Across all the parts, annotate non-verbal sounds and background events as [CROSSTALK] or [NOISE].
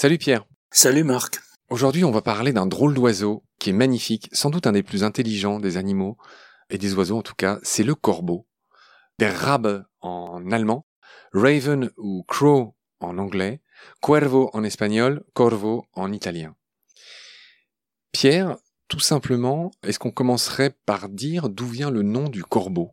Salut Pierre. Salut Marc. Aujourd'hui, on va parler d'un drôle d'oiseau qui est magnifique, sans doute un des plus intelligents des animaux, et des oiseaux en tout cas, c'est le corbeau. Der Rabe en allemand, Raven ou Crow en anglais, Cuervo en espagnol, Corvo en italien. Pierre, tout simplement, est-ce qu'on commencerait par dire d'où vient le nom du corbeau?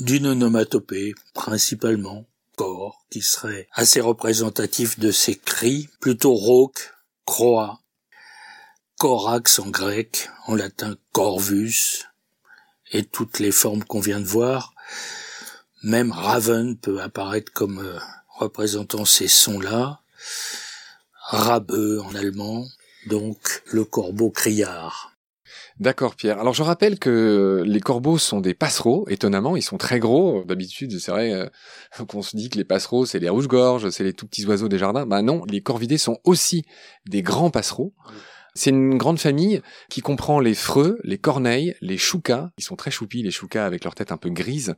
D'une onomatopée, principalement, cor, qui serait assez représentatif de ses cris, plutôt rauques, croix, corax en grec, en latin corvus, et toutes les formes qu'on vient de voir. Même raven peut apparaître comme euh, représentant ces sons-là. Rabeux en allemand, donc le corbeau criard. D'accord Pierre. Alors je rappelle que les corbeaux sont des passereaux, étonnamment, ils sont très gros. D'habitude, c'est vrai euh, [LAUGHS] qu'on se dit que les passereaux, c'est les rouges-gorges, c'est les tout petits oiseaux des jardins. Bah non, les corvidés sont aussi des grands passereaux. C'est une grande famille qui comprend les freux, les corneilles, les choucas. Ils sont très choupis, les choucas, avec leur tête un peu grise.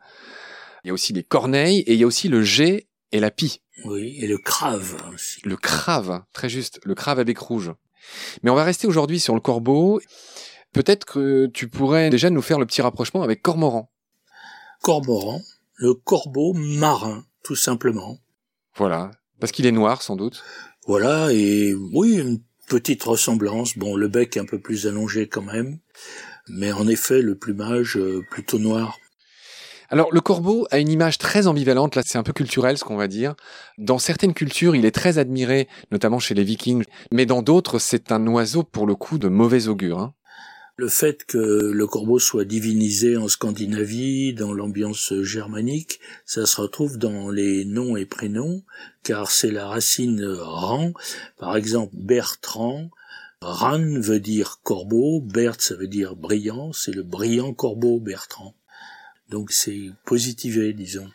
Il y a aussi les corneilles et il y a aussi le jet et la pie. Oui, et le crave aussi. Le crave, très juste, le crave à bec rouge. Mais on va rester aujourd'hui sur le corbeau. Peut-être que tu pourrais déjà nous faire le petit rapprochement avec cormoran. Cormoran, le corbeau marin, tout simplement. Voilà, parce qu'il est noir sans doute. Voilà, et oui, une petite ressemblance. Bon, le bec est un peu plus allongé quand même, mais en effet, le plumage euh, plutôt noir. Alors le corbeau a une image très ambivalente, là c'est un peu culturel ce qu'on va dire. Dans certaines cultures il est très admiré, notamment chez les vikings, mais dans d'autres c'est un oiseau pour le coup de mauvais augure. Hein. Le fait que le corbeau soit divinisé en Scandinavie, dans l'ambiance germanique, ça se retrouve dans les noms et prénoms, car c'est la racine ran. Par exemple, Bertrand, Ran veut dire corbeau, Bert ça veut dire brillant, c'est le brillant corbeau Bertrand. Donc c'est positivé, disons.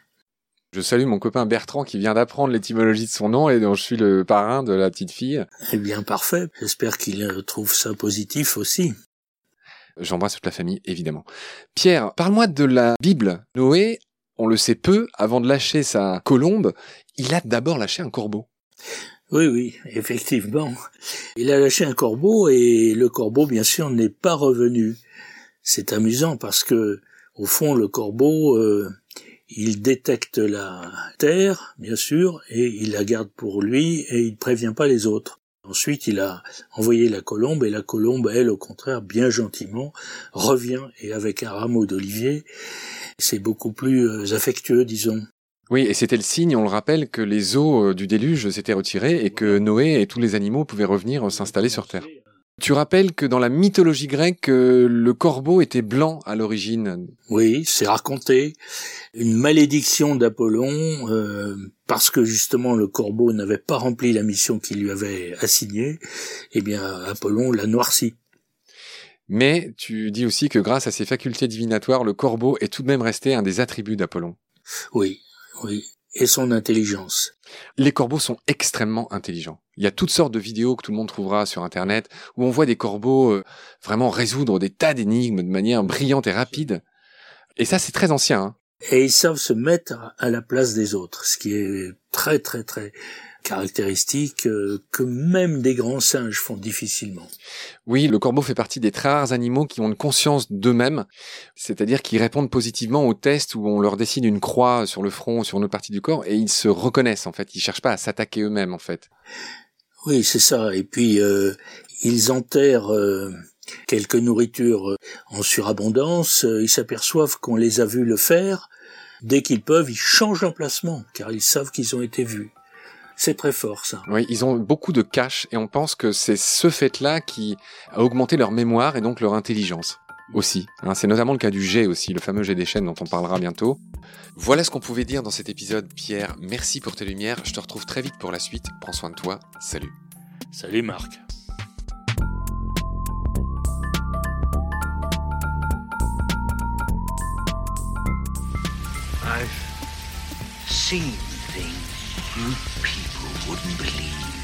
Je salue mon copain Bertrand qui vient d'apprendre l'étymologie de son nom et dont je suis le parrain de la petite fille. Eh bien, parfait. J'espère qu'il trouve ça positif aussi. J'embrasse toute la famille, évidemment. Pierre, parle-moi de la Bible. Noé, on le sait peu, avant de lâcher sa colombe, il a d'abord lâché un corbeau. Oui, oui, effectivement. Il a lâché un corbeau et le corbeau, bien sûr, n'est pas revenu. C'est amusant parce que au fond, le corbeau, euh, il détecte la terre, bien sûr, et il la garde pour lui, et il prévient pas les autres. Ensuite, il a envoyé la colombe, et la colombe, elle, au contraire, bien gentiment, revient, et avec un rameau d'olivier, c'est beaucoup plus euh, affectueux, disons. Oui, et c'était le signe, on le rappelle, que les eaux euh, du déluge s'étaient retirées et que Noé et tous les animaux pouvaient revenir s'installer sur Terre. Tu rappelles que dans la mythologie grecque, le corbeau était blanc à l'origine? Oui, c'est raconté. Une malédiction d'Apollon, euh, parce que justement le corbeau n'avait pas rempli la mission qu'il lui avait assignée, eh bien Apollon l'a noirci. Mais tu dis aussi que grâce à ses facultés divinatoires, le corbeau est tout de même resté un des attributs d'Apollon. Oui, oui et son intelligence. Les corbeaux sont extrêmement intelligents. Il y a toutes sortes de vidéos que tout le monde trouvera sur Internet où on voit des corbeaux euh, vraiment résoudre des tas d'énigmes de manière brillante et rapide. Et ça, c'est très ancien. Hein. Et ils savent se mettre à la place des autres, ce qui est très très très caractéristique euh, que même des grands singes font difficilement. Oui, le corbeau fait partie des très rares animaux qui ont une conscience d'eux-mêmes, c'est-à-dire qu'ils répondent positivement aux tests où on leur dessine une croix sur le front, sur une partie du corps, et ils se reconnaissent en fait. Ils cherchent pas à s'attaquer eux-mêmes en fait. Oui, c'est ça. Et puis euh, ils enterrent euh, quelques nourritures en surabondance. Ils s'aperçoivent qu'on les a vus le faire. Dès qu'ils peuvent, ils changent d'emplacement, car ils savent qu'ils ont été vus. C'est très fort ça. Oui, ils ont beaucoup de cash et on pense que c'est ce fait-là qui a augmenté leur mémoire et donc leur intelligence aussi. Hein, c'est notamment le cas du jet aussi, le fameux jet des chaînes dont on parlera bientôt. Voilà ce qu'on pouvait dire dans cet épisode. Pierre, merci pour tes lumières. Je te retrouve très vite pour la suite. Prends soin de toi. Salut. Salut Marc. I've seen things you people wouldn't believe.